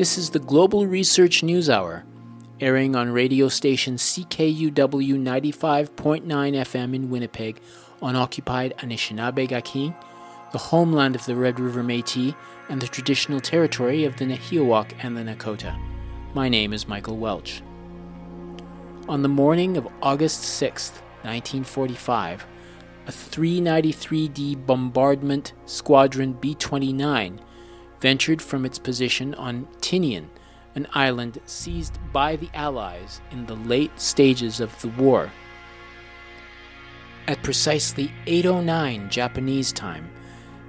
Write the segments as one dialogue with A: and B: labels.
A: This is the Global Research News Hour, airing on radio station CKUW 95.9 FM in Winnipeg on occupied Anishinaabe the homeland of the Red River Metis, and the traditional territory of the Nahiawak and the Nakota. My name is Michael Welch. On the morning of August 6, 1945, a 393D bombardment squadron B 29 ventured from its position on Tinian, an island seized by the Allies in the late stages of the war. At precisely 8:09 Japanese time,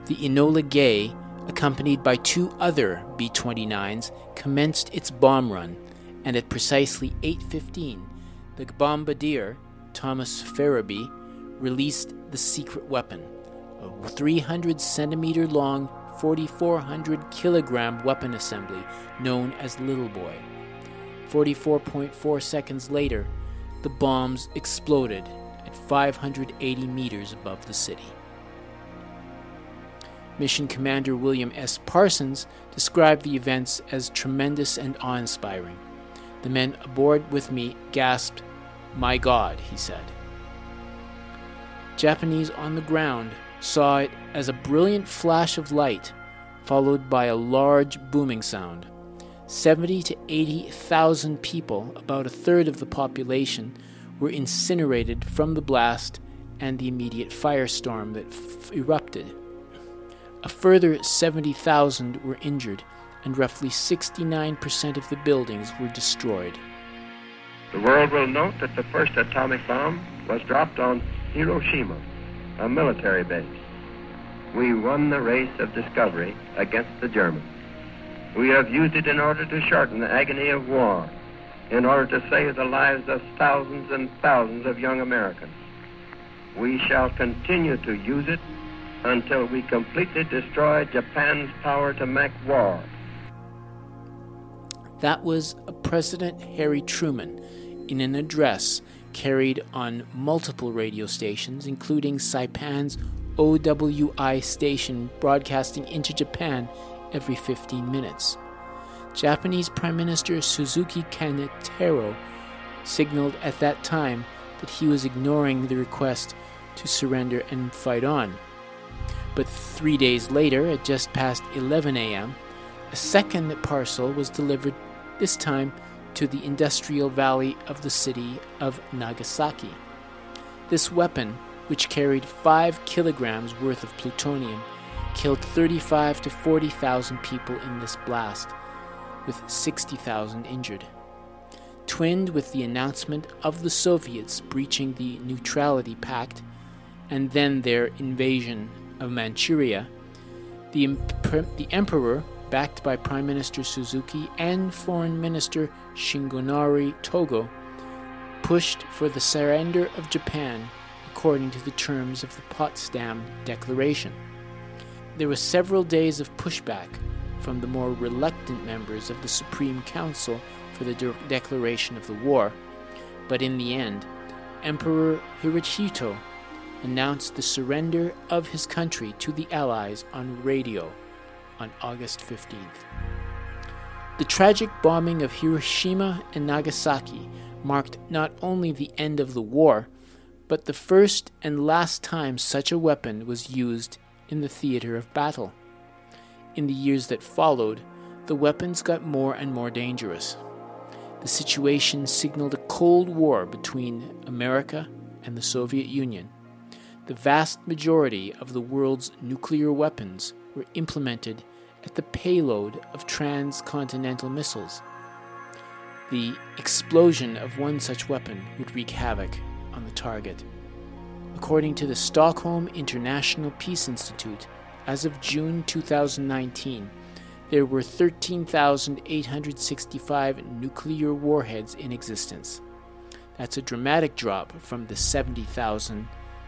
A: the Enola Gay, accompanied by two other B-29s, commenced its bomb run, and at precisely 8:15, the bombardier Thomas Ferebee released the secret weapon, a 300 centimeter long 4,400 kilogram weapon assembly known as Little Boy. 44.4 seconds later, the bombs exploded at 580 meters above the city. Mission Commander William S. Parsons described the events as tremendous and awe inspiring. The men aboard with me gasped, My God, he said. Japanese on the ground saw it as a brilliant flash of light, followed by a large booming sound. 70 to 80,000 people, about a third of the population, were incinerated from the blast and the immediate firestorm that f- erupted. A further 70,000 were injured, and roughly 69% of the buildings were destroyed.
B: The world will note that the first atomic bomb was dropped on Hiroshima, a military base. We won the race of discovery against the Germans. We have used it in order to shorten the agony of war, in order to save the lives of thousands and thousands of young Americans. We shall continue to use it until we completely destroy Japan's power to make war.
A: That was President Harry Truman in an address carried on multiple radio stations, including Saipan's OWI station broadcasting into Japan every 15 minutes. Japanese Prime Minister Suzuki Kantaro signaled at that time that he was ignoring the request to surrender and fight on. But three days later, at just past 11 a.m., a second parcel was delivered, this time to the industrial valley of the city of Nagasaki. This weapon, which carried 5 kilograms worth of plutonium, killed 35 to 40,000 people in this blast, with 60,000 injured. Twinned with the announcement of the Soviets breaching the Neutrality Pact and then their invasion of Manchuria, the, imp- the Emperor backed by Prime Minister Suzuki and Foreign Minister Shigenori Togo, pushed for the surrender of Japan according to the terms of the Potsdam Declaration. There were several days of pushback from the more reluctant members of the Supreme Council for the de- declaration of the war, but in the end, Emperor Hirohito announced the surrender of his country to the Allies on radio on August 15th. The tragic bombing of Hiroshima and Nagasaki marked not only the end of the war, but the first and last time such a weapon was used in the theater of battle. In the years that followed, the weapons got more and more dangerous. The situation signaled a Cold War between America and the Soviet Union. The vast majority of the world's nuclear weapons were implemented at the payload of transcontinental missiles. The explosion of one such weapon would wreak havoc on the target. According to the Stockholm International Peace Institute, as of June 2019, there were 13,865 nuclear warheads in existence. That's a dramatic drop from the 70,000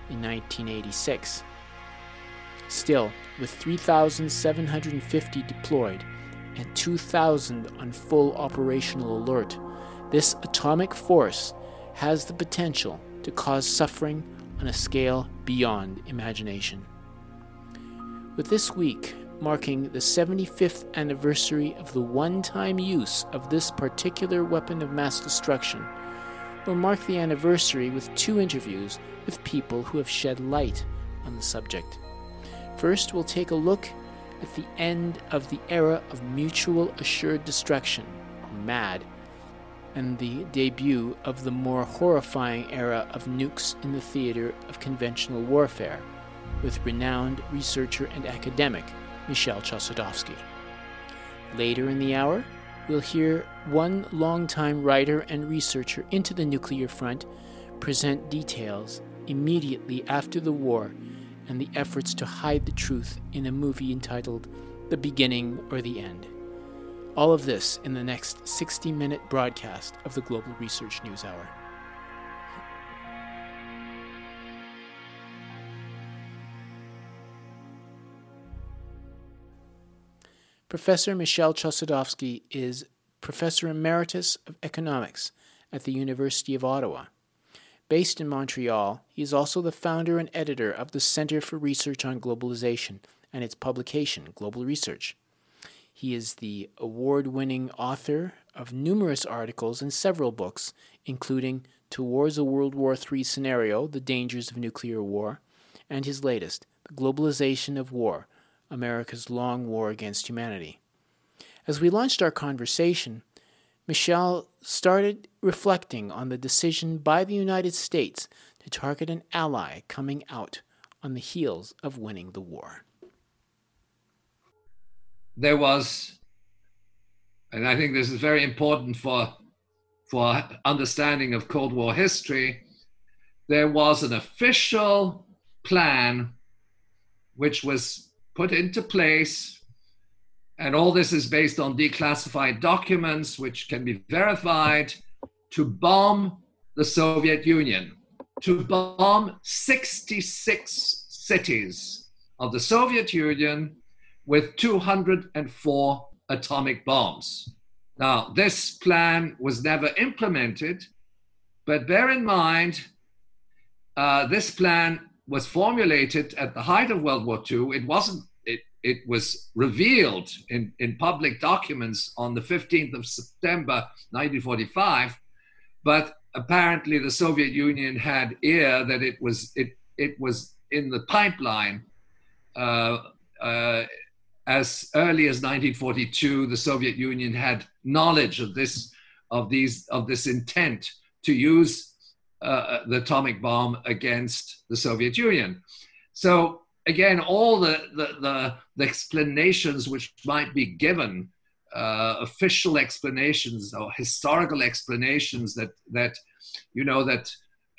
A: in 1986. Still, with 3,750 deployed and 2,000 on full operational alert, this atomic force has the potential to cause suffering on a scale beyond imagination. With this week marking the 75th anniversary of the one time use of this particular weapon of mass destruction, we'll mark the anniversary with two interviews with people who have shed light on the subject. First, we'll take a look at the end of the era of mutual assured destruction, or MAD, and the debut of the more horrifying era of nukes in the theater of conventional warfare, with renowned researcher and academic Michel Chossudovsky. Later in the hour, we'll hear one longtime writer and researcher into the nuclear front present details immediately after the war and the efforts to hide the truth in a movie entitled The Beginning or the End. All of this in the next 60 minute broadcast of the Global Research News Hour. Professor Michel Chossudovsky is Professor Emeritus of Economics at the University of Ottawa. Based in Montreal, he is also the founder and editor of the Center for Research on Globalization and its publication, Global Research. He is the award winning author of numerous articles and several books, including Towards a World War III Scenario The Dangers of Nuclear War, and his latest, The Globalization of War America's Long War Against Humanity. As we launched our conversation, Michel started reflecting on the decision by the United States to target an ally coming out on the heels of winning the war.
C: There was, and I think this is very important for, for understanding of Cold War history, there was an official plan which was put into place. And all this is based on declassified documents, which can be verified to bomb the Soviet Union, to bomb 66 cities of the Soviet Union with 204 atomic bombs. Now, this plan was never implemented, but bear in mind, uh, this plan was formulated at the height of World War II. It wasn't. It, was revealed in, in public documents on the 15th of September 1945, but apparently the Soviet Union had ear that it was it it was in the pipeline. Uh, uh, as early as 1942, the Soviet Union had knowledge of this of these of this intent to use uh, the atomic bomb against the Soviet Union. So again, all the, the, the, the explanations which might be given, uh, official explanations or historical explanations that, that you know, that,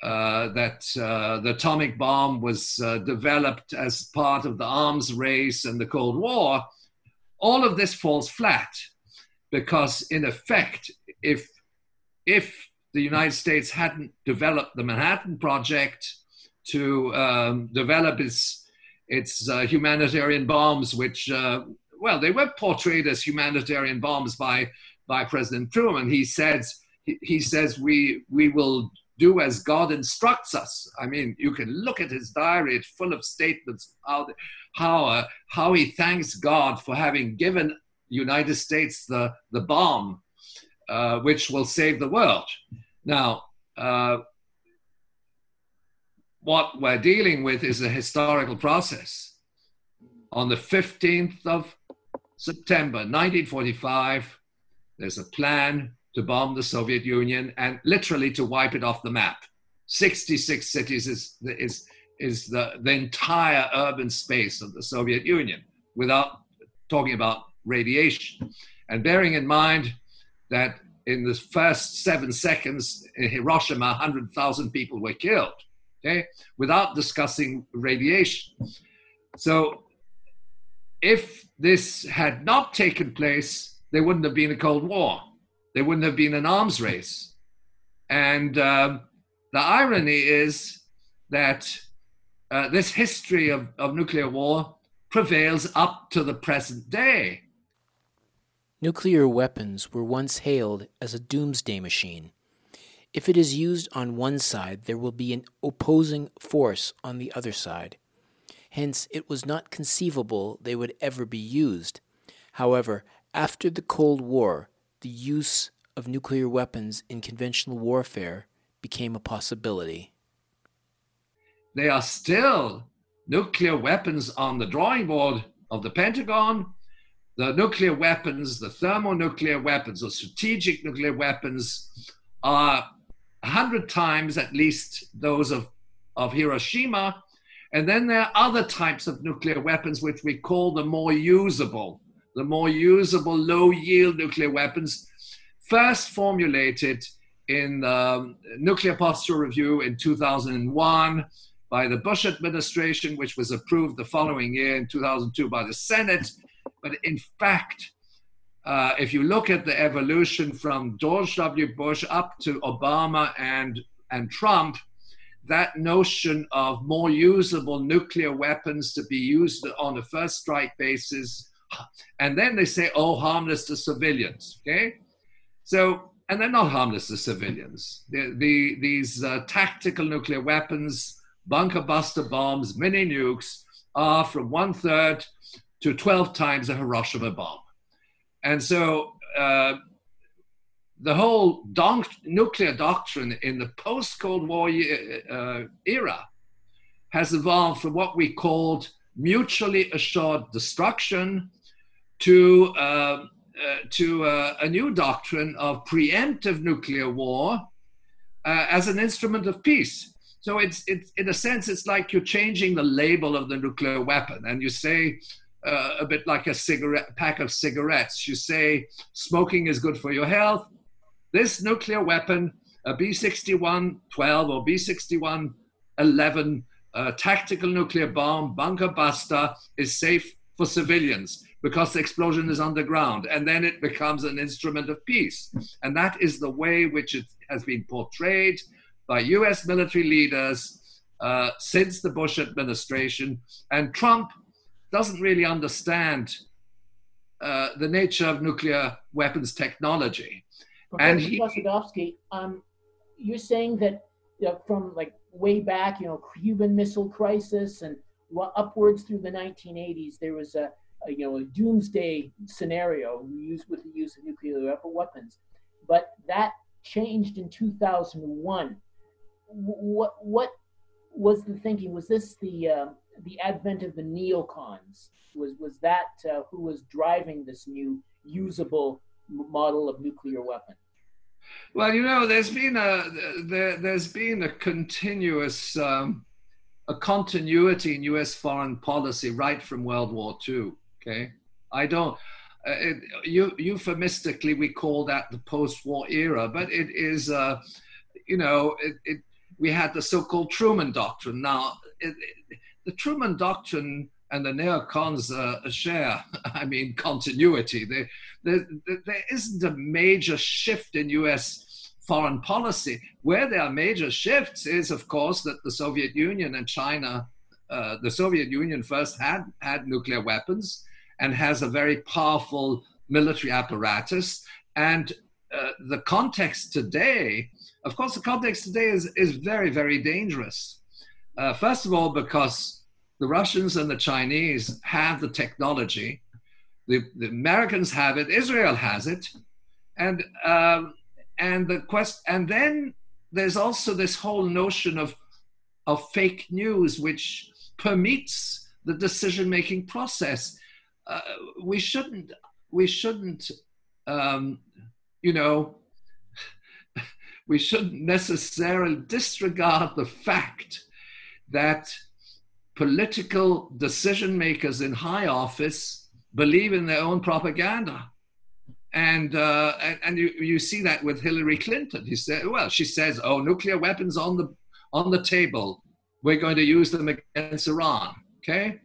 C: uh, that uh, the atomic bomb was uh, developed as part of the arms race and the Cold War, all of this falls flat because in effect, if, if the United States hadn't developed the Manhattan Project to um, develop its its uh, humanitarian bombs, which uh, well they were portrayed as humanitarian bombs by by President Truman. He says he, he says we we will do as God instructs us. I mean, you can look at his diary; it's full of statements how how uh, how he thanks God for having given United States the the bomb, uh, which will save the world. Now, uh, what we're dealing with is a historical process. On the 15th of September 1945, there's a plan to bomb the Soviet Union and literally to wipe it off the map. 66 cities is, is, is the, the entire urban space of the Soviet Union without talking about radiation. And bearing in mind that in the first seven seconds in Hiroshima, 100,000 people were killed, okay, without discussing radiation. So if this had not taken place, there wouldn't have been a Cold War. There wouldn't have been an arms race. And um, the irony is that uh, this history of, of nuclear war prevails up to the present day.
A: Nuclear weapons were once hailed as a doomsday machine. If it is used on one side, there will be an opposing force on the other side. Hence, it was not conceivable they would ever be used. However, after the Cold War, the use of nuclear weapons in conventional warfare became a possibility.
C: They are still nuclear weapons on the drawing board of the Pentagon. The nuclear weapons, the thermonuclear weapons, or strategic nuclear weapons are 100 times at least those of, of Hiroshima. And then there are other types of nuclear weapons which we call the more usable, the more usable low yield nuclear weapons, first formulated in the um, Nuclear Posture Review in 2001 by the Bush administration, which was approved the following year in 2002 by the Senate. But in fact, uh, if you look at the evolution from George W. Bush up to Obama and, and Trump, that notion of more usable nuclear weapons to be used on a first strike basis, and then they say, oh, harmless to civilians. Okay? So, and they're not harmless to civilians. The, the, these uh, tactical nuclear weapons, bunker buster bombs, mini nukes, are from one third to 12 times a Hiroshima bomb. And so uh, the whole nuclear doctrine in the post Cold War uh, era has evolved from what we called mutually assured destruction to, uh, uh to uh, a new doctrine of preemptive nuclear war uh, as an instrument of peace. So it's, it's in a sense, it's like you're changing the label of the nuclear weapon, and you say uh, a bit like a cigarette pack of cigarettes. You say smoking is good for your health. This nuclear weapon, a B61 12 or B61 11 uh, tactical nuclear bomb, bunker buster, is safe for civilians because the explosion is underground. And then it becomes an instrument of peace. And that is the way which it has been portrayed by US military leaders uh, since the Bush administration. And Trump doesn't really understand uh, the nature of nuclear weapons technology.
A: Professor and he, um, you're saying that you know, from like way back, you know, Cuban Missile Crisis and upwards through the 1980s, there was a, a you know a doomsday scenario used with the use of nuclear weapons, but that changed in 2001. What what was the thinking? Was this the uh, the advent of the neocons was was that uh, who was driving this new usable model of nuclear weapon.
C: Well you know there's been a there, there's been a continuous um, a continuity in us foreign policy right from world war ii okay? I don't uh, it, you, euphemistically we call that the post-war era but it is uh, you know it, it, we had the so-called truman doctrine. Now it, the Truman Doctrine and the neocons uh, share, I mean, continuity. There, there, there isn't a major shift in US foreign policy. Where there are major shifts is, of course, that the Soviet Union and China, uh, the Soviet Union first had, had nuclear weapons and has a very powerful military apparatus. And uh, the context today, of course, the context today is, is very, very dangerous. Uh, first of all, because the Russians and the Chinese have the technology, the, the Americans have it, Israel has it, and um, and the quest, and then there's also this whole notion of of fake news, which permits the decision-making process. Uh, we shouldn't we shouldn't um, you know we shouldn't necessarily disregard the fact that political decision makers in high office believe in their own propaganda. And, uh, and, and you, you see that with Hillary Clinton. He said, well, she says, oh, nuclear weapons on the, on the table. We're going to use them against Iran. Okay.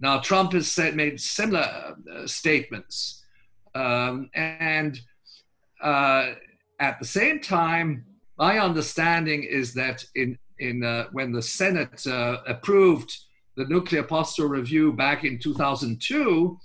C: Now, Trump has said, made similar uh, statements. Um, and uh, at the same time, my understanding is that in in uh, when the Senate uh, approved the Nuclear Posture Review back in 2002,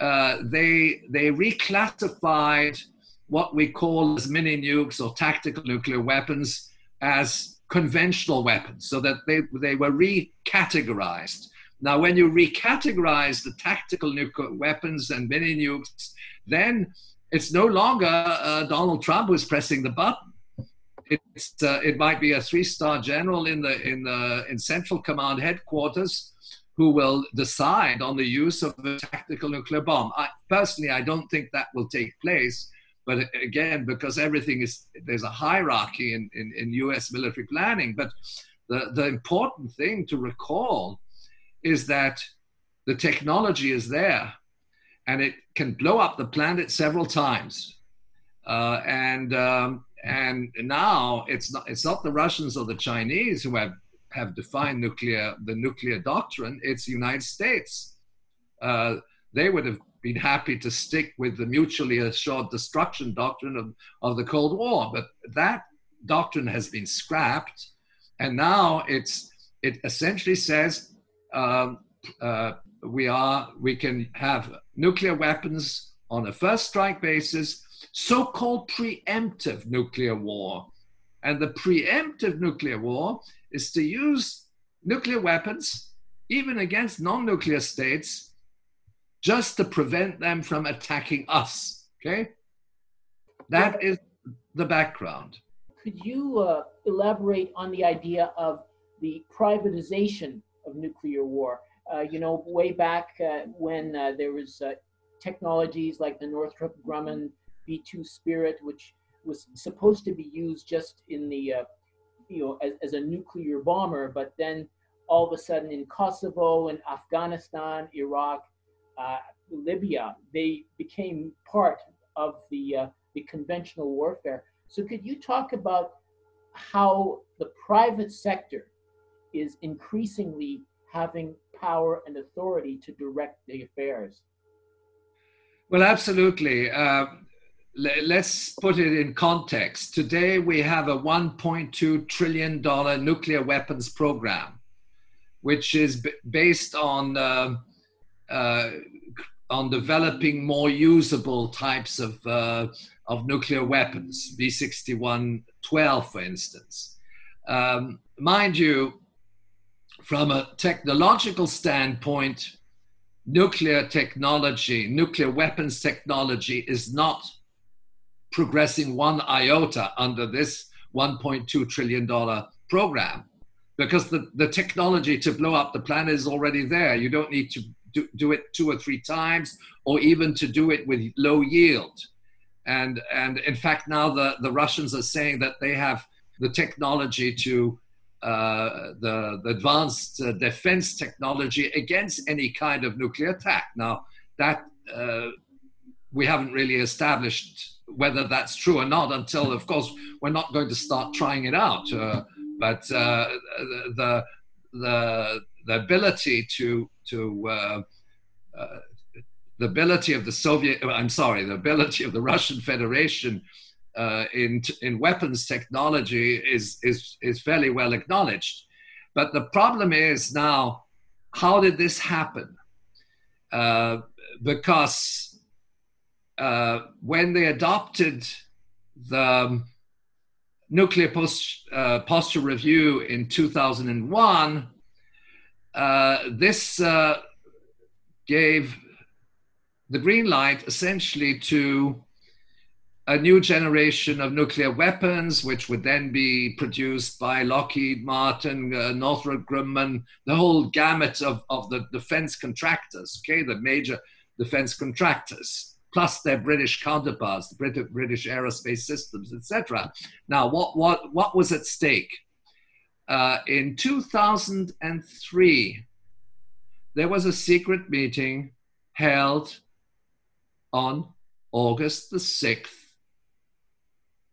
C: uh, they they reclassified what we call as mini nukes or tactical nuclear weapons as conventional weapons, so that they they were recategorized. Now, when you recategorize the tactical nuclear weapons and mini nukes, then it's no longer uh, Donald Trump who's pressing the button. It's, uh, it might be a three-star general in the in the in Central Command headquarters who will decide on the use of a tactical nuclear bomb. I, personally, I don't think that will take place. But again, because everything is there's a hierarchy in, in, in U.S. military planning. But the, the important thing to recall is that the technology is there and it can blow up the planet several times. Uh, and um, and now it's not it's not the Russians or the Chinese who have have defined nuclear the nuclear doctrine. It's the United States. Uh, they would have been happy to stick with the mutually assured destruction doctrine of, of the Cold War, but that doctrine has been scrapped, and now it's it essentially says um, uh, we are we can have nuclear weapons on a first strike basis, so-called preemptive nuclear war, and the preemptive nuclear war is to use nuclear weapons even against non-nuclear states just to prevent them from attacking us. Okay, that is the background.
A: Could you uh, elaborate on the idea of the privatization of nuclear war. Uh, you know, way back uh, when uh, there was uh, technologies like the Northrop Grumman B-2 Spirit, which was supposed to be used just in the, uh, you know, as, as, a nuclear bomber, but then all of a sudden in Kosovo and Afghanistan, Iraq, uh, Libya, they became part of the the conventional warfare. So could you talk about how the private sector is increasingly having power and authority to direct the affairs.
C: Well, absolutely. Uh, let's put it in context. Today, we have a $1.2 trillion nuclear weapons program, which is based on, uh, uh, on developing more usable types of, uh, of nuclear weapons, B 6112, for instance. Um, mind you, from a technological standpoint, nuclear technology, nuclear weapons technology is not progressing one iota under this $1.2 trillion program because the, the technology to blow up the planet is already there. You don't need to do, do it two or three times or even to do it with low yield. And, and in fact, now the, the Russians are saying that they have the technology to uh, the, the, advanced uh, defense technology against any kind of nuclear attack. Now, that uh, we haven't really established whether that's true or not until, of course, we're not going to start trying it out. Uh, but uh, the, the, the ability to, to the ability of the Soviet, I'm sorry, the ability of the Russian Federation uh, in, in weapons technology is, is, is fairly well acknowledged. But the problem is now, how did this happen? Uh, because uh, when they adopted the nuclear post, uh, posture review in 2001, uh, this uh, gave the green light essentially to a new generation of nuclear weapons, which would then be produced by Lockheed Martin, uh, Northrop Grumman, the whole gamut of, of the defense contractors, okay, the major defense contractors, plus their British counterparts, the Brit- British aerospace systems, etc. Now, what, what, what was at stake? Uh, in 2003, there was a secret meeting held on August the 6th,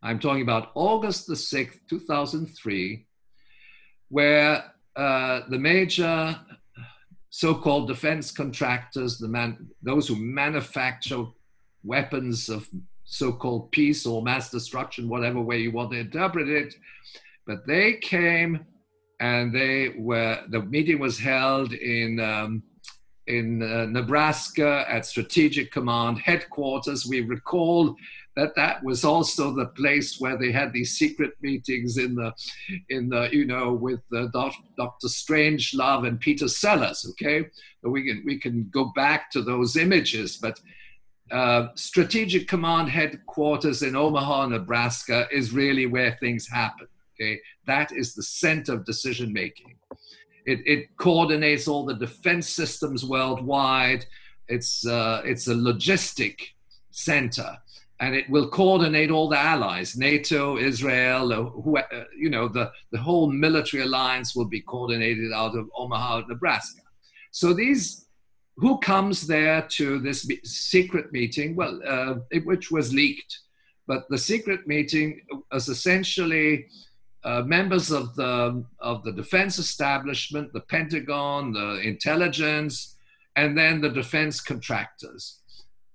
C: I'm talking about August the 6th, 2003, where uh, the major so-called defense contractors, the man, those who manufacture weapons of so-called peace or mass destruction, whatever way you want to interpret it, but they came and they were the meeting was held in um, in uh, Nebraska at Strategic Command headquarters. We recall that that was also the place where they had these secret meetings in the, in the you know, with the Dr. Strangelove and Peter Sellers. Okay, we can we can go back to those images, but uh, Strategic Command headquarters in Omaha, Nebraska, is really where things happen. Okay, that is the center of decision making. It, it coordinates all the defense systems worldwide. It's uh, it's a logistic center, and it will coordinate all the allies, NATO, Israel, uh, who, uh, you know, the the whole military alliance will be coordinated out of Omaha, Nebraska. So these who comes there to this secret meeting? Well, uh, it, which was leaked, but the secret meeting was essentially uh, members of the of the defense establishment, the Pentagon, the intelligence, and then the defense contractors.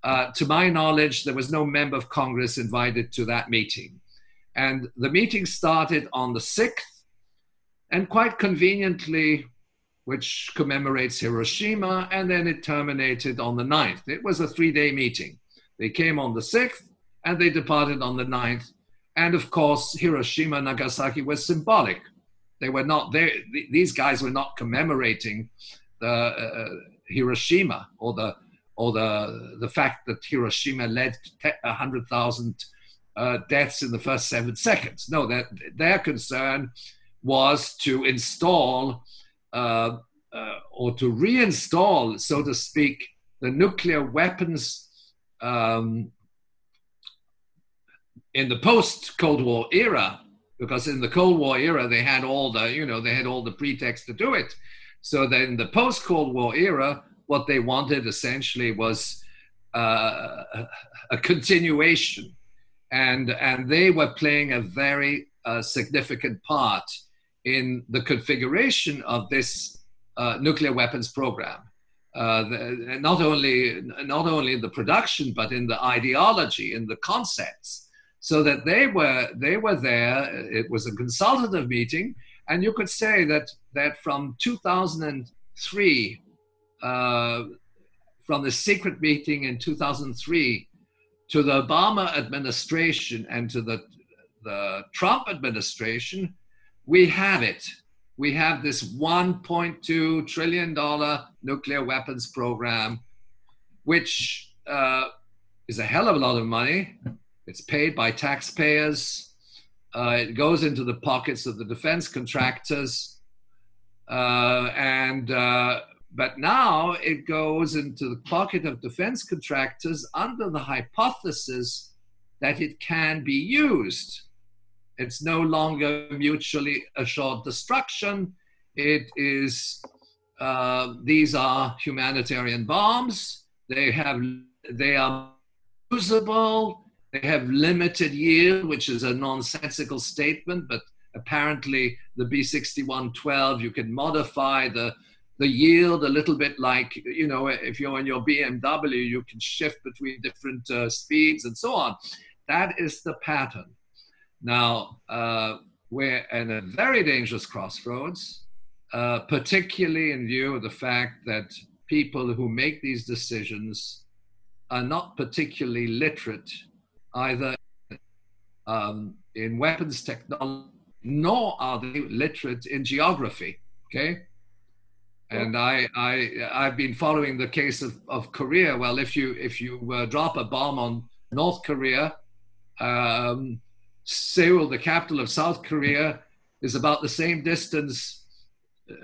C: Uh, to my knowledge, there was no member of Congress invited to that meeting, and the meeting started on the sixth, and quite conveniently, which commemorates Hiroshima, and then it terminated on the 9th. It was a three day meeting. They came on the 6th and they departed on the 9th. And of course, Hiroshima and Nagasaki was symbolic. They were not there, these guys were not commemorating the uh, Hiroshima or the or the the fact that Hiroshima led to 100,000 uh, deaths in the first seven seconds. No, that their concern was to install uh, uh, or to reinstall, so to speak, the nuclear weapons um, in the post Cold War era, because in the Cold War era they had all the, you know, they had all the pretext to do it. So then the post Cold War era, what they wanted essentially was uh, a continuation, and and they were playing a very uh, significant part in the configuration of this uh, nuclear weapons program. Uh, the, not only not only in the production, but in the ideology, in the concepts, so that they were they were there. It was a consultative meeting, and you could say that that from 2003, uh, from the secret meeting in 2003 to the Obama administration and to the the Trump administration, we have it. We have this $1.2 trillion nuclear weapons program, which uh, is a hell of a lot of money. It's paid by taxpayers. Uh, it goes into the pockets of the defense contractors. Uh, and uh, but now it goes into the pocket of defense contractors under the hypothesis that it can be used it's no longer mutually assured destruction. It is, uh, these are humanitarian bombs. They have, they are usable. They have limited yield, which is a nonsensical statement, but apparently the B6112, you can modify the, the yield a little bit like, you know, if you're in your BMW, you can shift between different uh, speeds and so on. That is the pattern. Now, uh, we're at a very dangerous crossroads, uh, particularly in view of the fact that people who make these decisions are not particularly literate either um, in weapons technology, nor are they literate in geography. Okay. And I, I, I've been following the case of, of Korea. Well, if you, if you uh, drop a bomb on North Korea, um, Seoul, the capital of South Korea, is about the same distance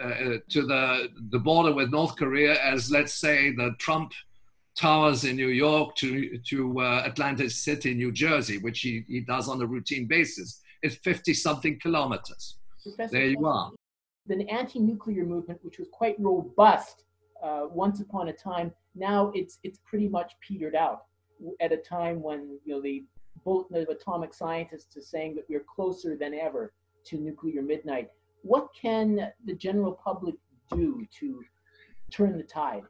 C: uh, to the, the border with North Korea as, let's say, the Trump Towers in New York to, to uh, Atlantic City, New Jersey, which he, he does on a routine basis. It's 50 something kilometers. Professor there you are.
A: The anti nuclear movement, which was quite robust uh, once upon a time, now it's, it's pretty much petered out at a time when you know the the atomic scientists is saying that we're closer than ever to nuclear midnight. What can the general public do to turn the tide?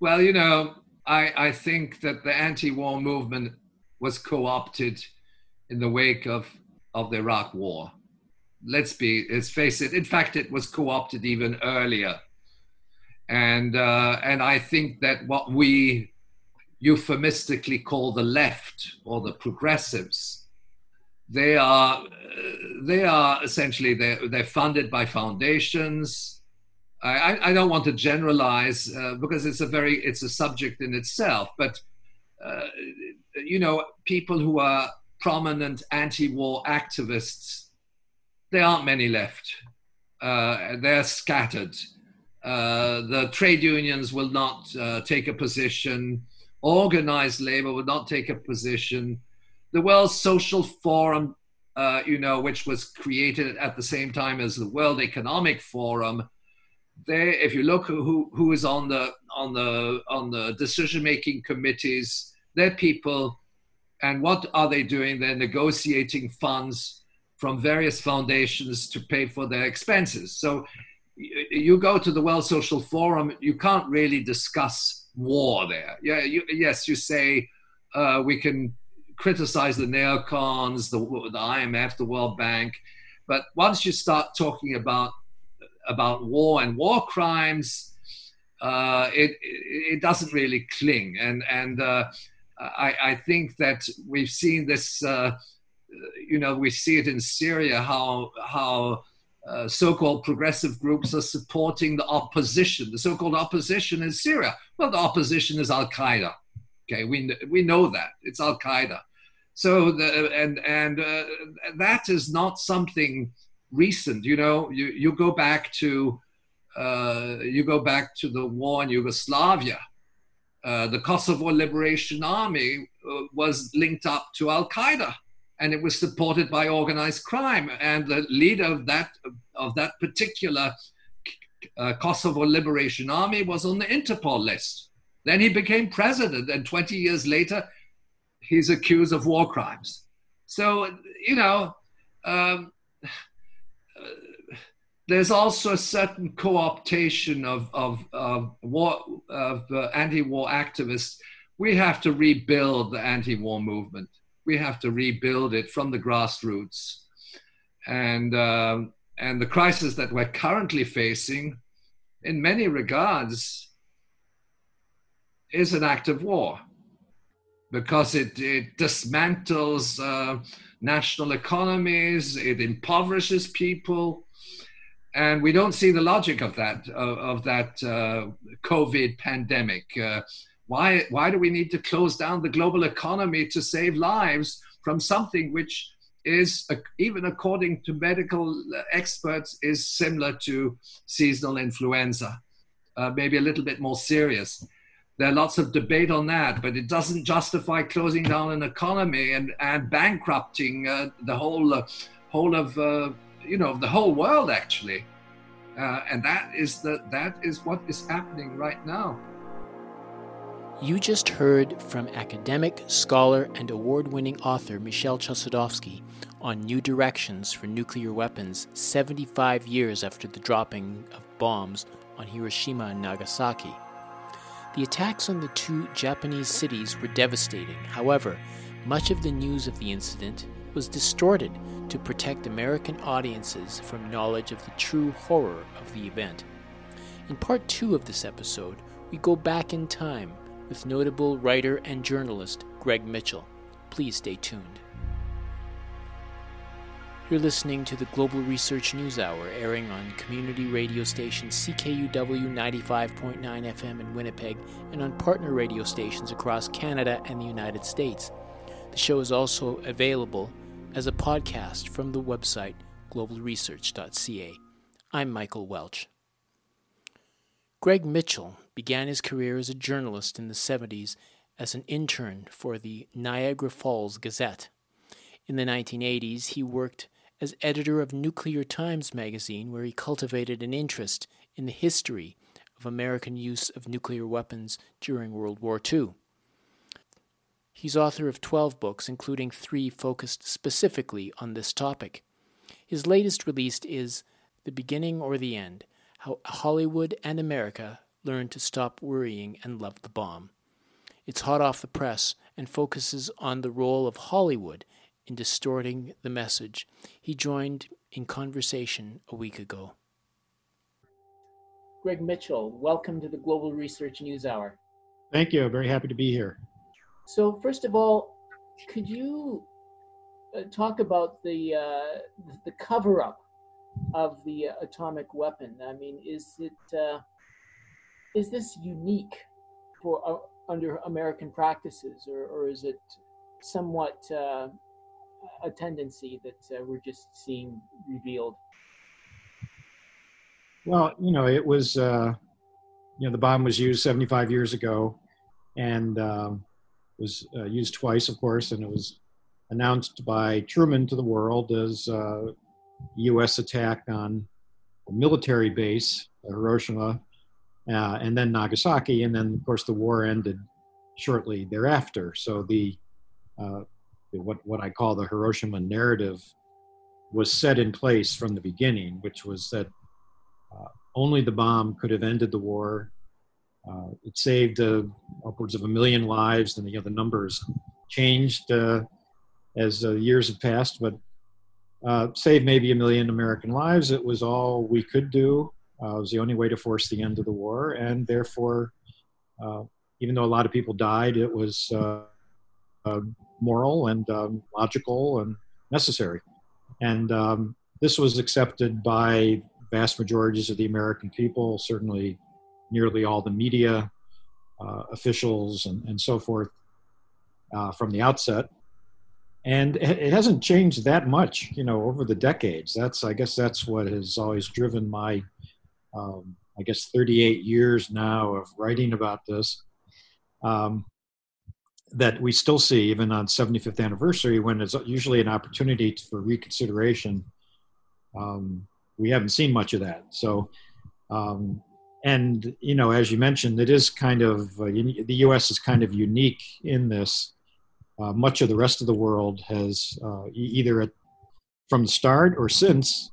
C: Well, you know, I, I think that the anti-war movement was co-opted in the wake of, of the Iraq War. Let's be, let's face it. In fact, it was co-opted even earlier, and uh, and I think that what we euphemistically call the left or the progressives. They are, they are essentially, they're, they're funded by foundations. I, I don't want to generalize uh, because it's a very, it's a subject in itself, but uh, you know, people who are prominent anti-war activists, there aren't many left. Uh, they're scattered. Uh, the trade unions will not uh, take a position. Organized labor will not take a position. The World Social Forum, uh, you know, which was created at the same time as the World Economic Forum, they, if you look who, who is on the on the on the decision making committees, they're people, and what are they doing? They're negotiating funds from various foundations to pay for their expenses. So you go to the World Social Forum, you can't really discuss war there. Yeah, you, yes, you say uh, we can criticize the neocons, the, the IMF, the World Bank, but once you start talking about about war and war crimes, uh, it it doesn't really cling. And and uh, I, I think that we've seen this. Uh, you know, we see it in Syria how how uh, so-called progressive groups are supporting the opposition. The so-called opposition in Syria. Well, the opposition is Al Qaeda. Okay, we we know that it's Al Qaeda. So the and and uh, that is not something recent. You know, you you go back to uh, you go back to the war in Yugoslavia. Uh, the Kosovo Liberation Army uh, was linked up to Al Qaeda and it was supported by organized crime. And the leader of that of that particular uh, Kosovo Liberation Army was on the Interpol list. Then he became president, and 20 years later, he's accused of war crimes. So you know. Um, there's also a certain co-optation of, of, of, war, of uh, anti-war activists. We have to rebuild the anti-war movement we have to rebuild it from the grassroots. And, um, and the crisis that we're currently facing, in many regards, is an act of war because it, it dismantles uh, national economies, it impoverishes people. And we don't see the logic of that, of, of that uh, COVID pandemic. Uh, why, why do we need to close down the global economy to save lives from something which is, even according to medical experts, is similar to seasonal influenza, uh, maybe a little bit more serious. There are lots of debate on that, but it doesn't justify closing down an economy and, and bankrupting uh, the whole, uh, whole of, uh, you know, the whole world actually. Uh, and that is the, that is what is happening right now.
A: You just heard from academic, scholar, and award winning author Michel Chossudovsky on New Directions for Nuclear Weapons 75 years after the dropping of bombs on Hiroshima and Nagasaki. The attacks on the two Japanese cities were devastating. However, much of the news of the incident was distorted to protect American audiences from knowledge of the true horror of the event. In part two of this episode, we go back in time with notable writer and journalist Greg Mitchell. Please stay tuned. You're listening to the Global Research News Hour, airing on community radio station CKUW 95.9 FM in Winnipeg and on partner radio stations across Canada and the United States. The show is also available as a podcast from the website globalresearch.ca. I'm Michael Welch. Greg Mitchell began his career as a journalist in the 70s as an intern for the Niagara Falls Gazette. In the 1980s, he worked as editor of Nuclear Times magazine, where he cultivated an interest in the history of American use of nuclear weapons during World War II. He's author of 12 books, including three focused specifically on this topic. His latest release is The Beginning or the End how Hollywood and America learned to stop worrying and love the bomb. It's hot off the press and focuses on the role of Hollywood in distorting the message. He joined in conversation a week ago. Greg Mitchell, welcome to the Global Research News Hour.
D: Thank you. Very happy to be here.
E: So, first of all, could you uh, talk about the uh, the cover up of the atomic weapon? I mean, is it uh, is this unique for uh, under American practices, or, or is it somewhat uh, a tendency that uh, we're just seeing revealed?
D: Well, you know, it was, uh, you know, the bomb was used 75 years ago and um, was uh, used twice, of course, and it was announced by Truman to the world as a uh, U.S. attack on a military base, Hiroshima, uh, and then Nagasaki, and then, of course, the war ended shortly thereafter. So the uh, what what I call the Hiroshima narrative was set in place from the beginning, which was that uh, only the bomb could have ended the war. Uh, it saved uh, upwards of a million lives, and you know, the numbers changed uh, as years have passed, but saved maybe a million American lives. It was all we could do. It was the only way to force the end of the war, and therefore, even though a lot of people died, it was moral and um, logical and necessary. And um, this was accepted by vast majorities of the American people, certainly nearly all the media uh, officials and, and so forth uh, from the outset. And it hasn't changed that much, you know, over the decades. That's, I guess, that's what has always driven my, um, I guess, 38 years now of writing about this. Um, that we still see even on 75th anniversary when it's usually an opportunity for reconsideration um, we haven't seen much of that so um, and you know as you mentioned it is kind of uh, the us is kind of unique in this uh, much of the rest of the world has uh, either at, from the start or since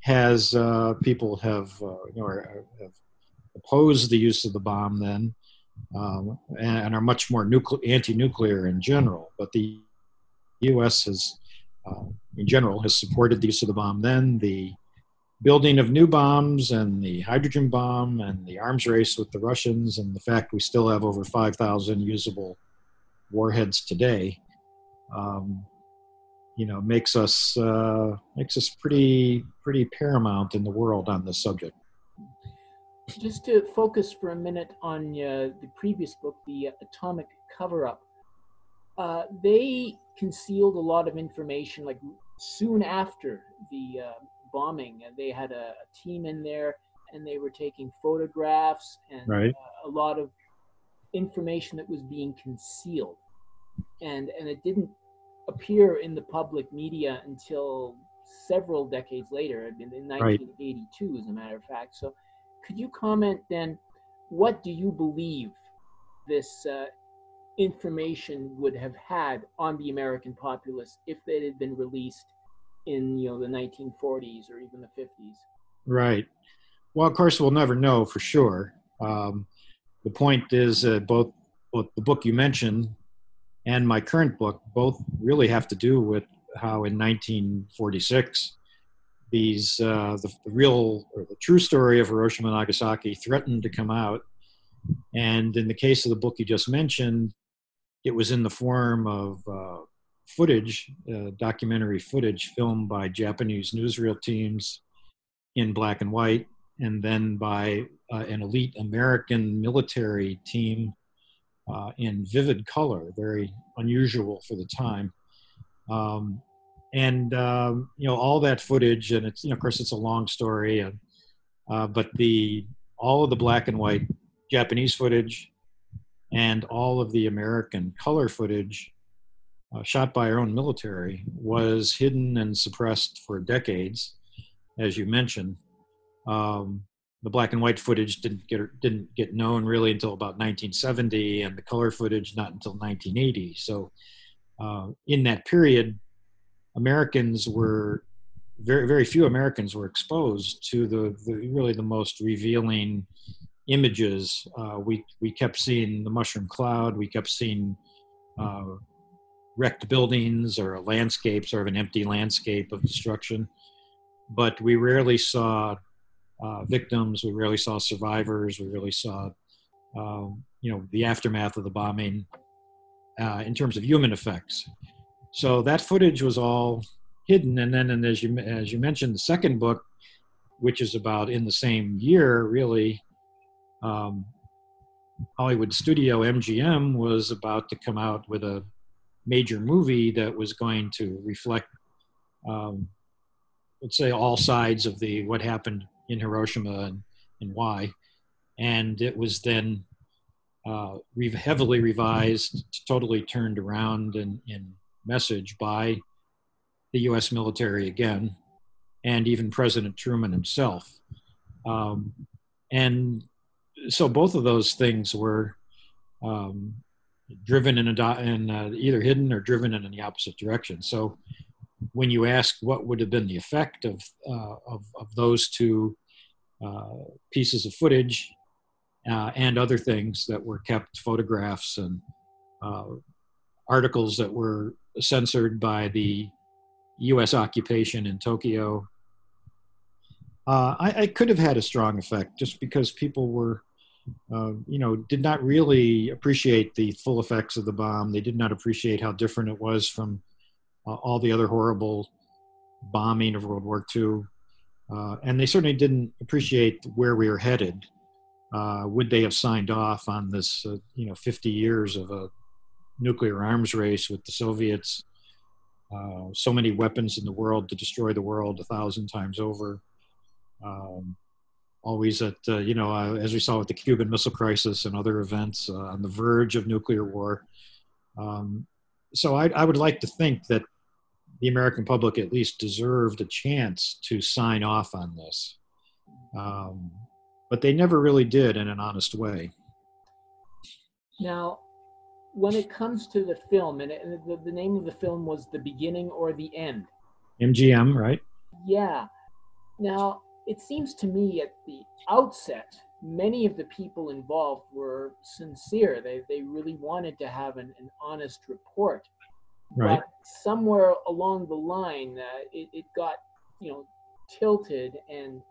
D: has uh, people have uh, you know have opposed the use of the bomb then um, and, and, are much more nucle- anti-nuclear in general. But the U.S. has, uh, in general, has supported the use of the bomb. Then the building of new bombs and the hydrogen bomb and the arms race with the Russians and the fact we still have over 5,000 usable warheads today, um, you know, makes us uh, makes us pretty pretty paramount in the world on this subject
E: just to focus for a minute on uh, the previous book, the Atomic Cover Up, uh, they concealed a lot of information like soon after the uh, bombing. They had a, a, team in there and they were taking photographs and
D: right.
E: Uh, a lot of information that was being concealed. And, and it didn't appear in the public media until several decades later, in 1982, right. as a matter of fact. So could you comment then? What do you believe this uh, information would have had on the American populace if it had been released in you know the 1940s or even the 50s?
D: Right. Well, of course, we'll never know for sure. Um, the point is, uh, both, both the book you mentioned and my current book both really have to do with how in 1946 these uh, the, real or the true story of Hiroshima and Nagasaki threatened to come out. And in the case of the book you just mentioned, it was in the form of uh, footage, uh, documentary footage filmed by Japanese newsreel teams in black and white, and then by uh, an elite American military team uh, in vivid color, very unusual for the time. Um, and um, you know all that footage and it's you know of course it's a long story and uh, but the all of the black and white japanese footage and all of the american color footage uh, shot by our own military was hidden and suppressed for decades as you mentioned um, the black and white footage didn't get didn't get known really until about 1970 and the color footage not until 1980 so uh, in that period Americans were very very few Americans were exposed to the, the really the most revealing images. Uh, we we kept seeing the mushroom cloud. We kept seeing uh, wrecked buildings or a landscape, sort of an empty landscape of destruction. But we rarely saw uh, victims. We rarely saw survivors. We really saw um, you know, the aftermath of the bombing uh, in terms of human effects. So that footage was all hidden. And then, and as you as you mentioned, the second book, which is about in the same year, really, um, Hollywood studio MGM was about to come out with a major movie that was going to reflect, um, let's say, all sides of the what happened in Hiroshima and, and why. And it was then uh, heavily revised, totally turned around in, in message by the U.S. military again, and even President Truman himself. Um, and so both of those things were um, driven in, a, in uh, either hidden or driven in the opposite direction. So when you ask what would have been the effect of, uh, of, of, those two uh, pieces of footage uh, and other things that were kept, photographs and uh, articles that were censored by the US occupation in Tokyo, uh, I, I, could have had a strong effect just because people were uh, you know, did not really appreciate the full effects of the bomb. They did not appreciate how different it was from uh, all the other horrible bombing of World War II. Uh, and they certainly didn't appreciate where we were headed. Uh, would they have signed off on this, uh, you know, 50 years of a nuclear arms race with the Soviets? so many weapons in the world to destroy the world a thousand times over. Um, always at uh, you know uh, as we saw with the Cuban Missile Crisis and other events uh, on the verge of nuclear war. Um, so I, I, would like to think that the American public at least deserved a chance to sign off on this, um, but they never really did in an honest way.
E: Now, when it comes to the film, and, it, and the, the name of the film was "The Beginning or the End."
D: MGM, right?
E: Yeah. Now, it seems to me at the outset, many of the people involved were sincere. They, they really wanted to have an, an honest report.
D: Right.
E: But somewhere along the line, uh, it, it got, you know, tilted and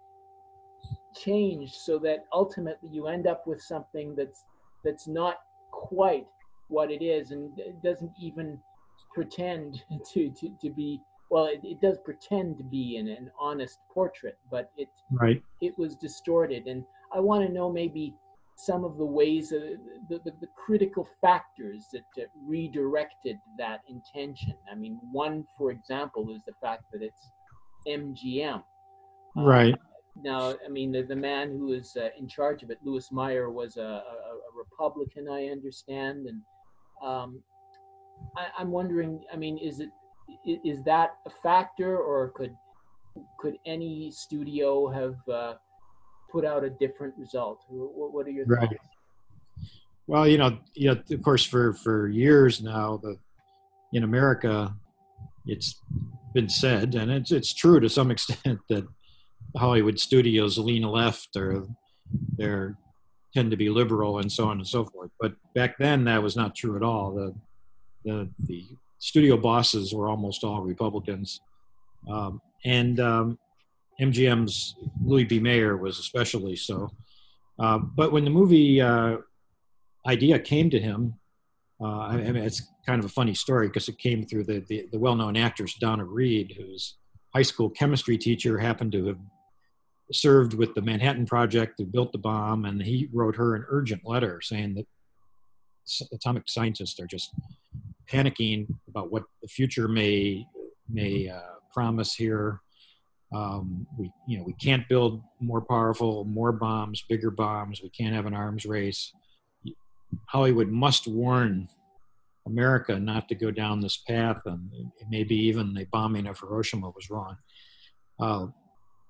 E: changed so that ultimately you end up with something that's that's not quite what it is and it doesn't even pretend to, to, to be well, it, it does pretend to be an, an honest portrait, but it
D: right.
E: it was distorted. And I want to know maybe some of the ways, uh, the, the, the, critical factors that, redirected that intention. I mean, one, for example, is the fact that it's MGM.
D: Uh, right.
E: Now, I mean, the, the man who is uh, in charge of it, Louis Mayer, was a, a, a Republican, I understand. And um, I, I'm wondering, I mean, is it is that a factor, or could could any studio have uh, put out a different result? What, what are your right. thoughts?
D: Well, you know, you know, of course, for for years now, the in America, it's been said, and it's it's true to some extent that Hollywood studios lean left or they're tend to be liberal and so on and so forth. But back then, that was not true at all. The the the studio bosses were almost all Republicans, um, and um, MGM's Louis B. Mayer was especially so. Uh, but when the movie uh, idea came to him, uh, I, mean, it's kind of a funny story because it came through the, the, the well-known actress Donna Reed, whose high school chemistry teacher happened to have served with the Manhattan Project who built the bomb, and he wrote her an urgent letter saying that atomic scientists are just panicking about what the future may may uh, promise here. Um, we you know we can't build more powerful, more bombs, bigger bombs. We can't have an arms race. Hollywood must warn America not to go down this path, and maybe even the bombing of Hiroshima was wrong. Uh,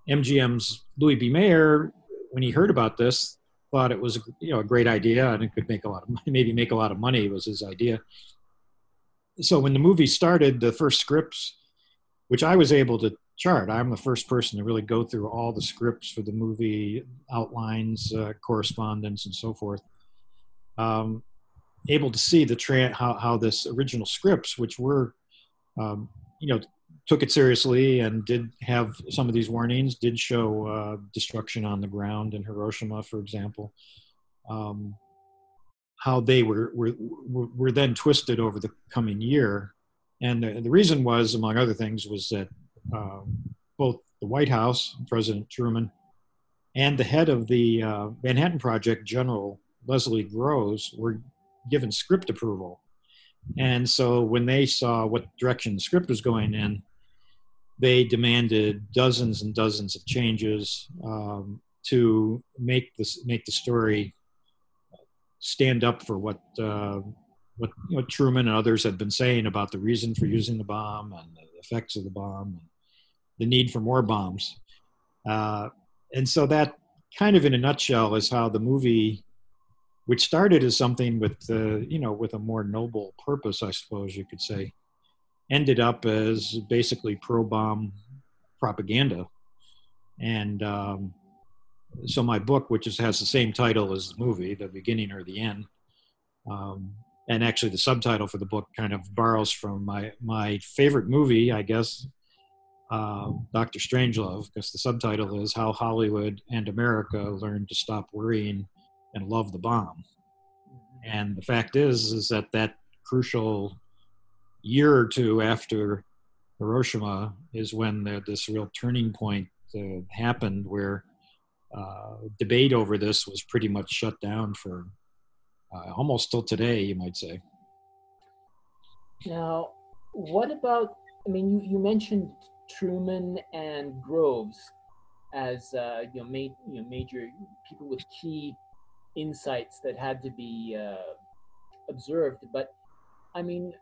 D: MGM's Louis B. Mayer, when he heard about this, thought it was you know a great idea and it could make a lot of money, maybe make a lot of money was his idea so when the movie started, the first scripts, which I was able to chart, I'm the first person to really go through all the scripts for the movie, outlines, uh, correspondence, and so forth. Um, able to see the tra- how how this original scripts, which were, um, you know, took it seriously and did have some of these warnings, did show uh, destruction on the ground in Hiroshima, for example. Um, how they were, were were then twisted over the coming year, and the, the reason was, among other things, was that both the White House, President Truman, and the head of the uh, Manhattan Project, General Leslie Groves, were given script approval. And so when they saw what direction the script was going in, they demanded dozens and dozens of changes um, to make this make the story stand up for what uh, what you know, Truman and others had been saying about the reason for using the bomb and the effects of the bomb, the need for more bombs. Uh, and so that kind of in a nutshell is how the movie which started as something with uh, you know with a more noble purpose i suppose you could say ended up as basically pro-bomb propaganda and um, so my book which is, has the same title as the movie the beginning or the end um, and actually the subtitle for the book kind of borrows from my my favorite movie i guess uh, Dr. Strangelove, because the subtitle is How Hollywood and America Learned to Stop Worrying and Love the Bomb. And the fact is, is that that crucial year or two after Hiroshima is when the, this real turning point uh, happened where uh, debate over this was pretty much shut down for uh, almost till today, you might say.
A: Now, what about? I mean, you, you mentioned Truman and Groves as uh, you, know, ma- you know major people with key insights that had to be uh, observed. But I mean,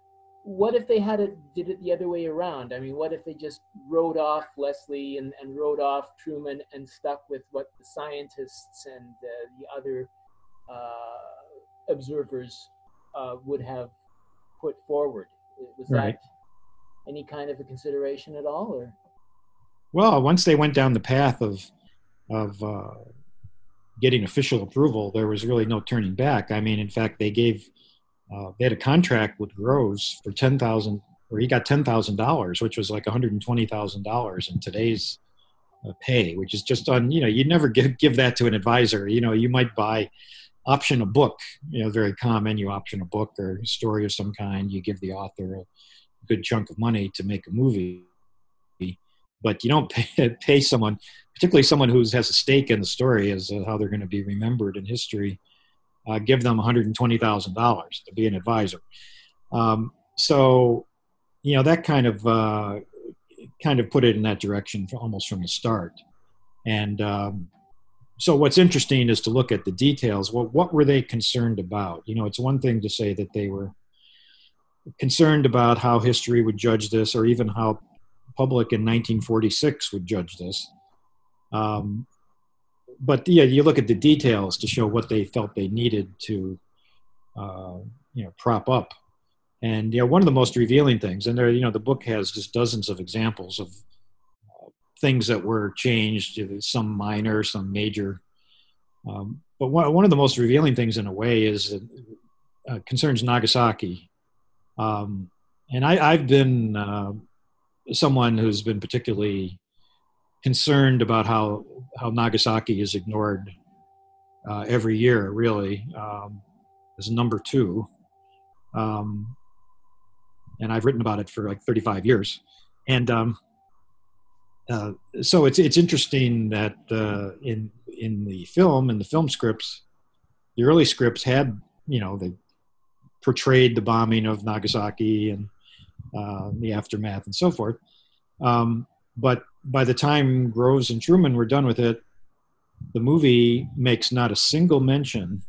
A: what if they had it did it the other way around? I mean, what if they just wrote off Leslie and, and wrote off Truman and stuck with what the scientists and uh, the other uh, observers uh, would have put forward? Was right. that any kind of a consideration at all, or?
D: Well, once they went down the path of of uh, getting official approval, there was really no turning back. I mean, in fact, they gave uh, they had a contract with Groves for ten thousand, or he got ten thousand dollars, which was like one hundred and twenty thousand dollars in today's uh, pay, which is just on. You know, you'd never give give that to an advisor. You know, you might buy option a book. You know, very common. You option a book or a story of some kind. You give the author good chunk of money to make a movie but you don't pay, pay someone particularly someone who has a stake in the story as how they're going to be remembered in history uh, give them $120000 to be an advisor. Um, so you know that kind of uh, kind of put it in that direction almost from the start. And um, so what's interesting is to look at the details. Well what were they concerned about? You know it's one thing to say that they were concerned about how history would judge this, or even how public in 1946 would judge this. Um, but yeah, you look at the details to show what they felt they needed to, uh, you know, prop up. And you know, one of the most revealing things, and there, you know, the book has just dozens of examples of uh, things that were changed, some minor, some major. Um, but one, one of the most revealing things, in a way, is uh, concerns Nagasaki um, and I, have been uh, someone who's been particularly concerned about how how Nagasaki is ignored uh, every year, really, um, as number two. Um, and I've written about it for like 35 years, and um, uh, so it's it's interesting that uh, in in the film in the film scripts, the early scripts had you know the portrayed the bombing of Nagasaki and uh, the aftermath and so forth. Um, but by the time Groves and Truman were done with it, the movie makes not a single mention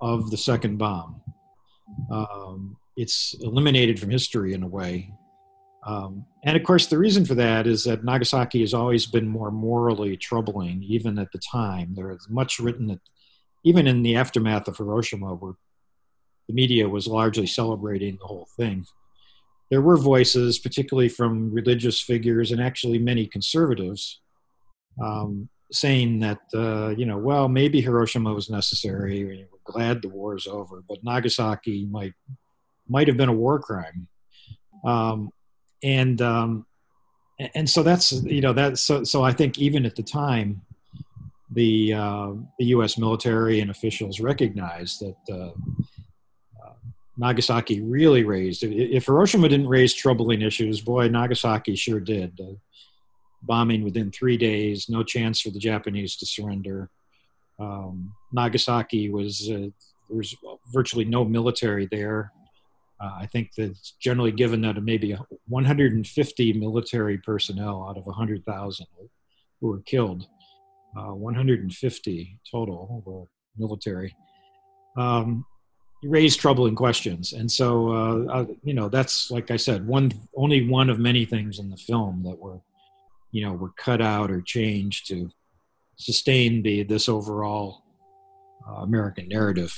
D: of the second bomb. Um, it's eliminated from history in a way. Um, and of course, the reason for that is that Nagasaki has always been more morally troubling, even at the time. There is much written that, even in the aftermath of Hiroshima, where the media was largely celebrating the whole thing. There were voices, particularly from religious figures and actually many conservatives, um, saying that, uh, you know, well, maybe Hiroshima was necessary. We're glad the war is over, but Nagasaki might might have been a war crime. Um, and um, and so that's you know that so so I think even at the time the uh, the U.S. military and officials recognized that uh, Nagasaki really raised. If Hiroshima didn't raise troubling issues, boy, Nagasaki sure did. bombing within three days, no chance for the Japanese to surrender. Um, Nagasaki was uh, there was virtually no military there. Uh, I think that's generally given that maybe 150 military personnel out of 100,000 who were killed. Uh, 150 total were military. Um, raised troubling questions, and so uh, uh, you know that's like I said, one only one of many things in the film that were, you know, were cut out or changed to sustain the this overall uh, American narrative.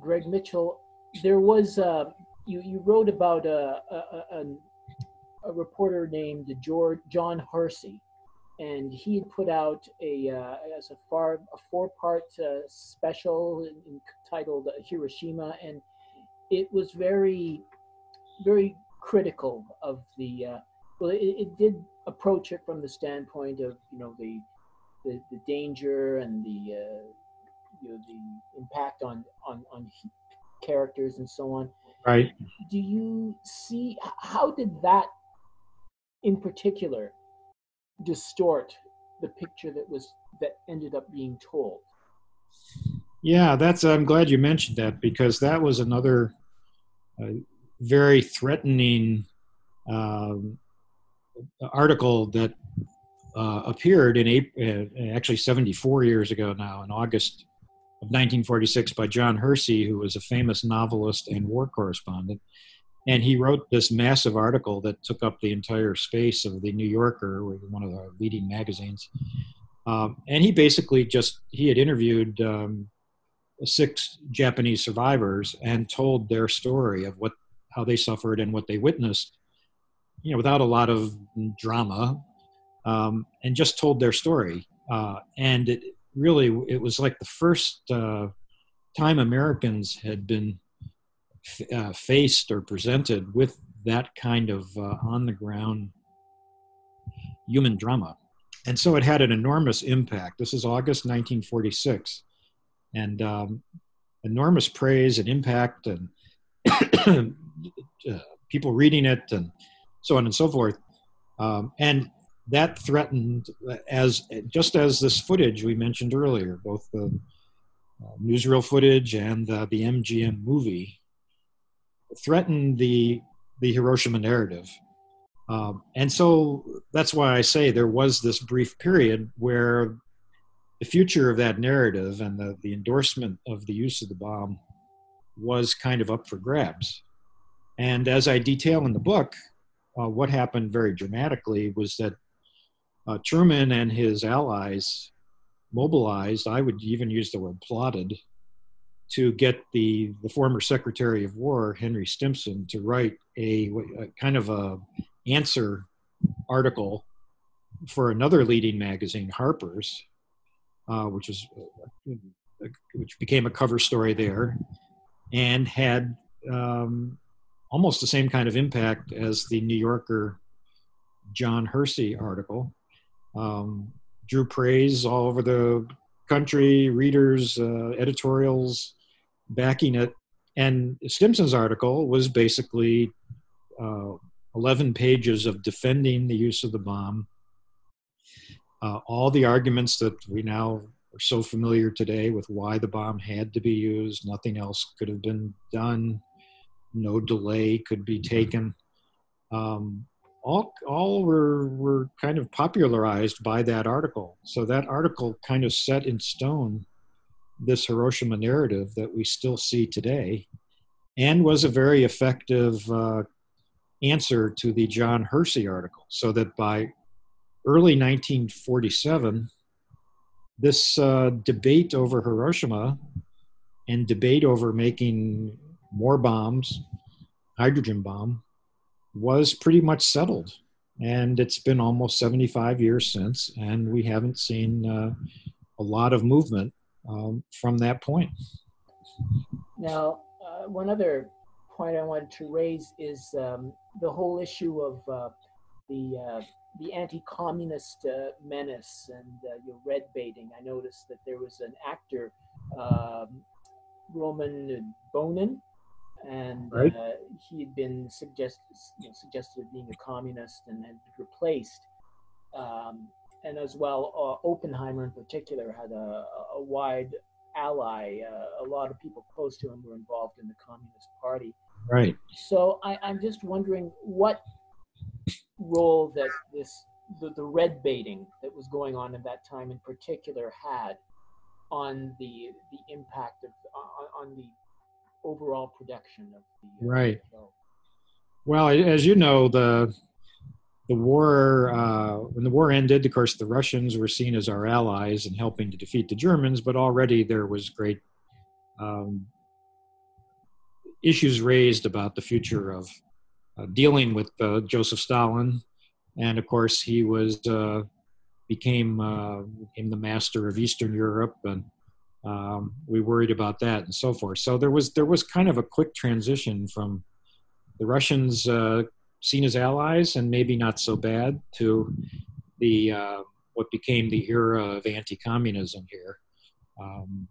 E: Greg Mitchell, there was uh, you you wrote about a a, a, a reporter named George John Hersey, and he had put out a uh, as a far a four part uh, special entitled Hiroshima, and it was very very critical of the uh, well it, it did approach it from the standpoint of you know the the, the danger and the uh, you know the impact on on on characters and so on.
D: Right.
E: Do you see how did that in particular distort the picture that was that ended up being told?
D: Yeah, that's. I'm glad you mentioned that because that was another uh, very threatening um, article that uh, appeared in April, uh, actually 74 years ago now, in August of 1946 by John Hersey, who was a famous novelist and war correspondent. And he wrote this massive article that took up the entire space of the New Yorker, one of the leading magazines. Um, and he basically just he had interviewed um, six Japanese survivors and told their story of what how they suffered and what they witnessed, you know, without a lot of drama, um, and just told their story. Uh, and it, really it was like the first uh, time Americans had been uh, faced or presented with that kind of uh, on the ground human drama. And so it had an enormous impact. This is August 1946. And um, enormous praise and impact, and uh, people reading it, and so on and so forth. Um, and that threatened as just as this footage we mentioned earlier, both the uh, newsreel footage and uh, the MGM movie, threatened the the Hiroshima narrative. Um, and so that's why I say there was this brief period where the future of that narrative and the, the endorsement of the use of the bomb was kind of up for grabs. And as I detail in the book, uh, what happened very dramatically was that uh, Truman and his allies mobilized, I would even use the word plotted, to get the, the former Secretary of War, Henry Stimson, to write a, a kind of a answer article for another leading magazine, Harper's, uh, which was uh, which became a cover story there, and had um, almost the same kind of impact as the New Yorker John Hersey article. Um, drew praise all over the country, readers, uh, editorials backing it. And Stimson's article was basically uh, 11 pages of defending the use of the bomb. Uh, all the arguments that we now are so familiar today with why the bomb had to be used, nothing else could have been done, no delay could be taken. Um, all all were were kind of popularized by that article. So that article kind of set in stone this Hiroshima narrative that we still see today, and was a very effective uh, answer to the John Hersey article. So that by early 1947, this uh, debate over Hiroshima and debate over making more bombs, hydrogen bomb, was pretty much settled. And it's been almost 75 years since, and we haven't seen uh, a lot of movement um, from that point.
E: Now, uh, one other point I wanted to raise is um, the whole issue of uh, the uh, the anti-communist uh, menace and uh, your red baiting, I noticed that there was an actor, um, Roman Bohnen, and
D: right.
E: uh, he had been suggest, you know, suggested being a communist and had replaced. Um, and as well, uh, Oppenheimer in particular had a, a wide ally. Uh, a lot of people close to him were involved in the Communist Party.
D: Right.
E: So I, I'm just wondering what role that this the, the red baiting that was going on at that time in particular had on the the impact of on, on the overall production of the
D: uh, right.
E: Show.
D: Well, as you know, the the war uh, when the war ended, of course, the Russians were seen as our allies and helping to defeat the Germans. But already there was great um, issues raised about the future of uh, dealing with uh, Joseph Stalin, and of course he was uh, became uh, became the master of Eastern Europe, and um, we worried about that and so forth. So there was there was kind of a quick transition from the Russians uh, seen as allies and maybe not so bad to the uh, what became the era of anti-communism here. Um,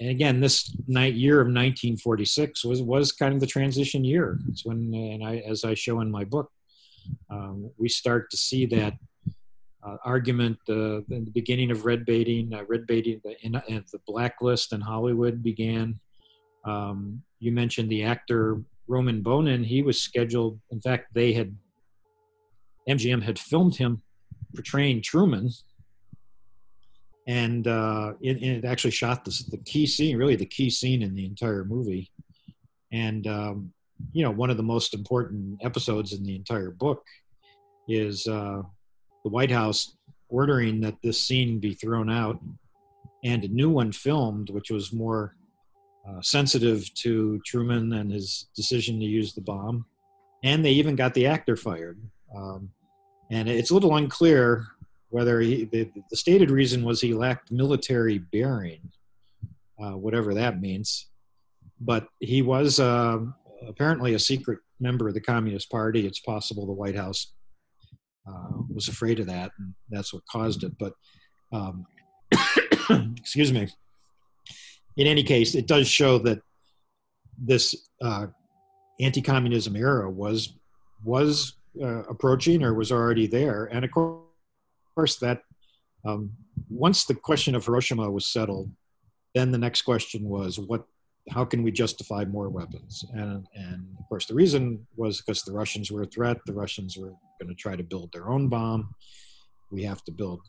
D: and again, this night year of 1946 was was kind of the transition year. It's when, and I, as I show in my book, um, we start to see that uh, argument uh, in the beginning of red baiting. Uh, red baiting, the, in, the blacklist in Hollywood began. Um, you mentioned the actor Roman Bohnen. He was scheduled. In fact, they had MGM had filmed him portraying Truman and uh, it, it, actually shot the, the key scene, really the key scene in the entire movie. And um, you know, one of the most important episodes in the entire book is uh, the White House ordering that this scene be thrown out, and a new one filmed, which was more uh, sensitive to Truman and his decision to use the bomb. And they even got the actor fired. Um, and it's a little unclear whether he the, the, stated reason was he lacked military bearing, uh, whatever that means. But he was uh, apparently a secret member of the Communist Party. It's possible the White House uh, was afraid of that, and that's what caused it. But um, excuse me. In any case, it does show that this uh, anti-communism era was was uh, approaching or was already there, and of course that um, once the question of Hiroshima was settled, then the next question was what how can we justify more weapons? And, and of course, the reason was because the Russians were a threat. The Russians were going to try to build their own bomb. We have to build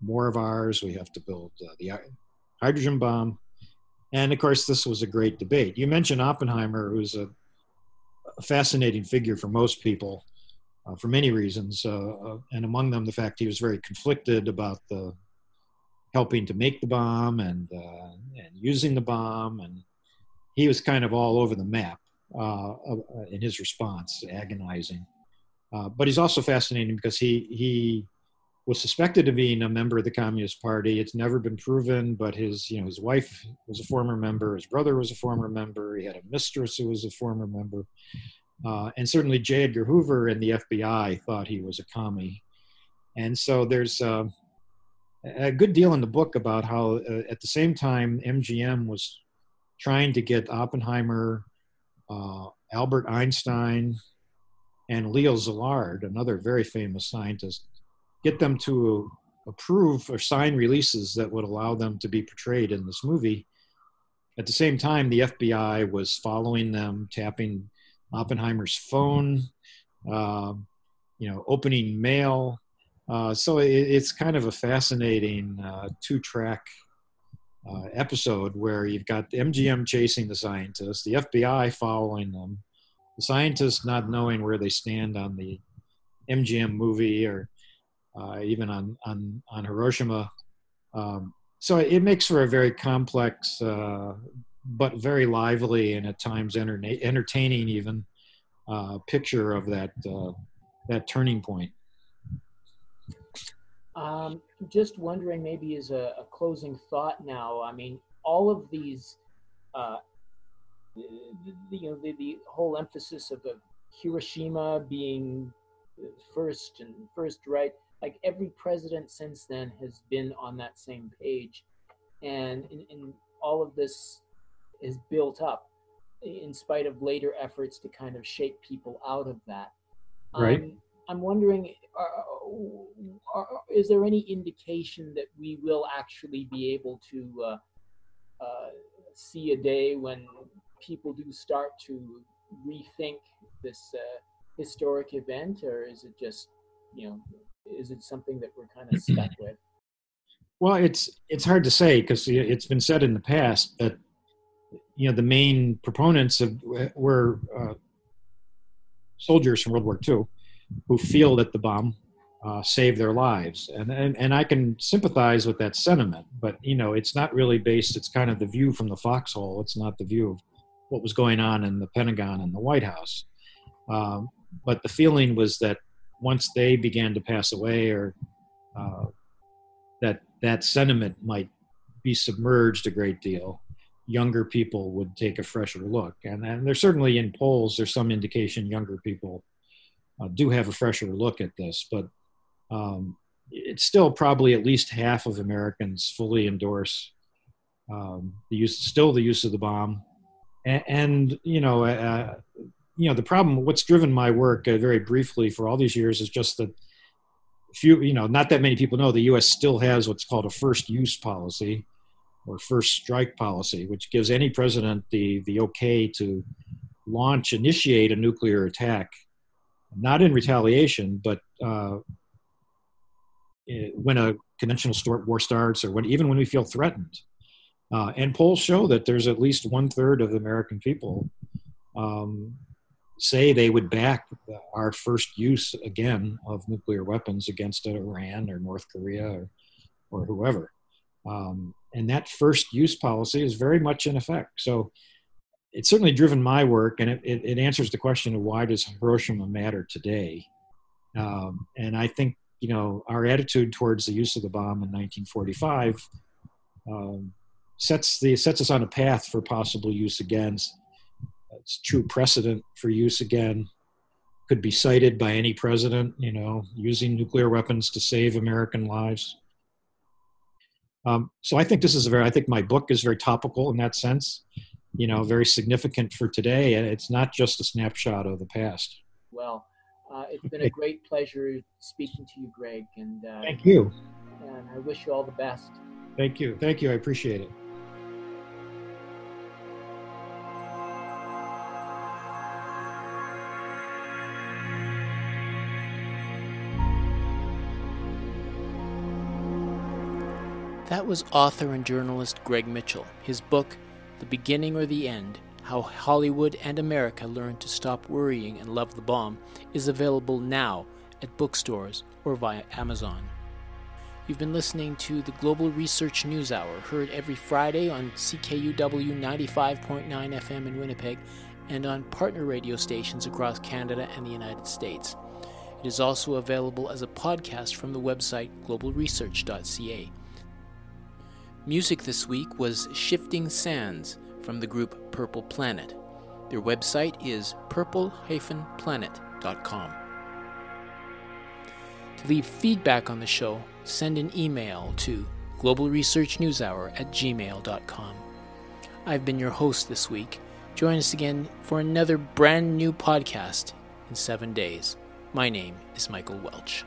D: more of ours. We have to build uh, the hydrogen bomb. And of course, this was a great debate. You mentioned Oppenheimer, who's a, a fascinating figure for most people uh, for many reasons, uh, uh, and among them the fact he was very conflicted about the helping to make the bomb and uh, and using the bomb, and he was kind of all over the map uh, in his response, agonizing. but he's also fascinating because he he was suspected of being a member of the Communist Party. It's never been proven, but his, you know, his wife was a former member, his brother was a former member, he had a mistress who was a former member. Uh, and certainly J. Edgar Hoover and the FBI thought he was a commie. And so there's uh, a good deal in the book about how, uh, at the same time, MGM was trying to get Oppenheimer, uh, Albert Einstein, and Leo Szilard, another very famous scientist, get them to approve or sign releases that would allow them to be portrayed in this movie. At the same time, the FBI was following them, tapping Oppenheimer's phone, uh, you know, opening mail. Uh, so it, it's kind of a fascinating uh, two-track uh, episode where you've got MGM chasing the scientists, the FBI following them, the scientists not knowing where they stand on the MGM movie or uh, even on on on Hiroshima. Um, so it makes for a very complex uh, but very lively and at times enter- entertaining even uh, picture of that uh, that turning point.
E: Um, just wondering, maybe as a, a, closing thought now. I mean, all of these, uh, the, you know, the, the whole emphasis of the Hiroshima being
A: first and first right. Like every president since then has been on that same page, and in, in all of this is built up in spite of later efforts to kind of shake people out of that.
D: Right.
A: Um, I'm wondering, are, are, is there any indication that we will actually be able to uh, uh, see a day when people do start to rethink this uh, historic event, or is it just, you know, is it something that we're kind of stuck with?
D: Well, it's it's hard to say because it's been said in the past that you know the main proponents of were uh, soldiers from World War II who feel that the bomb uh, saved their lives, and, and and I can sympathize with that sentiment. But you know, it's not really based. It's kind of the view from the foxhole. It's not the view of what was going on in the Pentagon and the White House. Um, but the feeling was that once they began to pass away, or uh, that that sentiment might be submerged a great deal, younger people would take a fresher look. And, and there's certainly in polls, there's some indication younger people uh, do have a fresher look at this, but um, it's still probably at least half of Americans fully endorse um, the use, still the use of the bomb. And, and you know, uh, you know, the problem, what's driven my work uh, very briefly for all these years is just that few, you know, not that many people know the U.S. still has what's called a first use policy or first strike policy, which gives any president the the okay to launch, initiate a nuclear attack, not in retaliation, but uh, when a conventional war starts, or when even when we feel threatened. Uh, and polls show that there's at least one third of the American people um, say they would back our first use again of nuclear weapons against Iran or North Korea or, or whoever. Um, and that first use policy is very much in effect. So it's certainly driven my work, and it, it, it answers the question of why does Hiroshima matter today? Um, and I think you know our attitude towards the use of the bomb in 1945 um, sets the sets us on a path for possible use again it's true precedent for use again. Could be cited by any president, you know, using nuclear weapons to save American lives. Um, so I think this is a very, I think my book is very topical in that sense, you know, very significant for today. It's not just a snapshot of the past.
A: Well, uh, it's been a great pleasure speaking to you, Greg. And uh,
D: thank you.
A: And I wish you all the best.
D: Thank you. Thank you. I appreciate it.
A: Was author and journalist Greg Mitchell. His book, The Beginning or the End How Hollywood and America Learned to Stop Worrying and Love the Bomb, is available now at bookstores or via Amazon. You've been listening to the Global Research News Hour, heard every Friday on CKUW 95.9 FM in Winnipeg and on partner radio stations across Canada and the United States. It is also available as a podcast from the website globalresearch.ca. Music this week was Shifting Sands from the group Purple Planet. Their website is purple-planet.com. To leave feedback on the show, send an email to globalresearchnewshour at gmail.com. I've been your host this week. Join us again for another brand new podcast in seven days. My name is Michael Welch.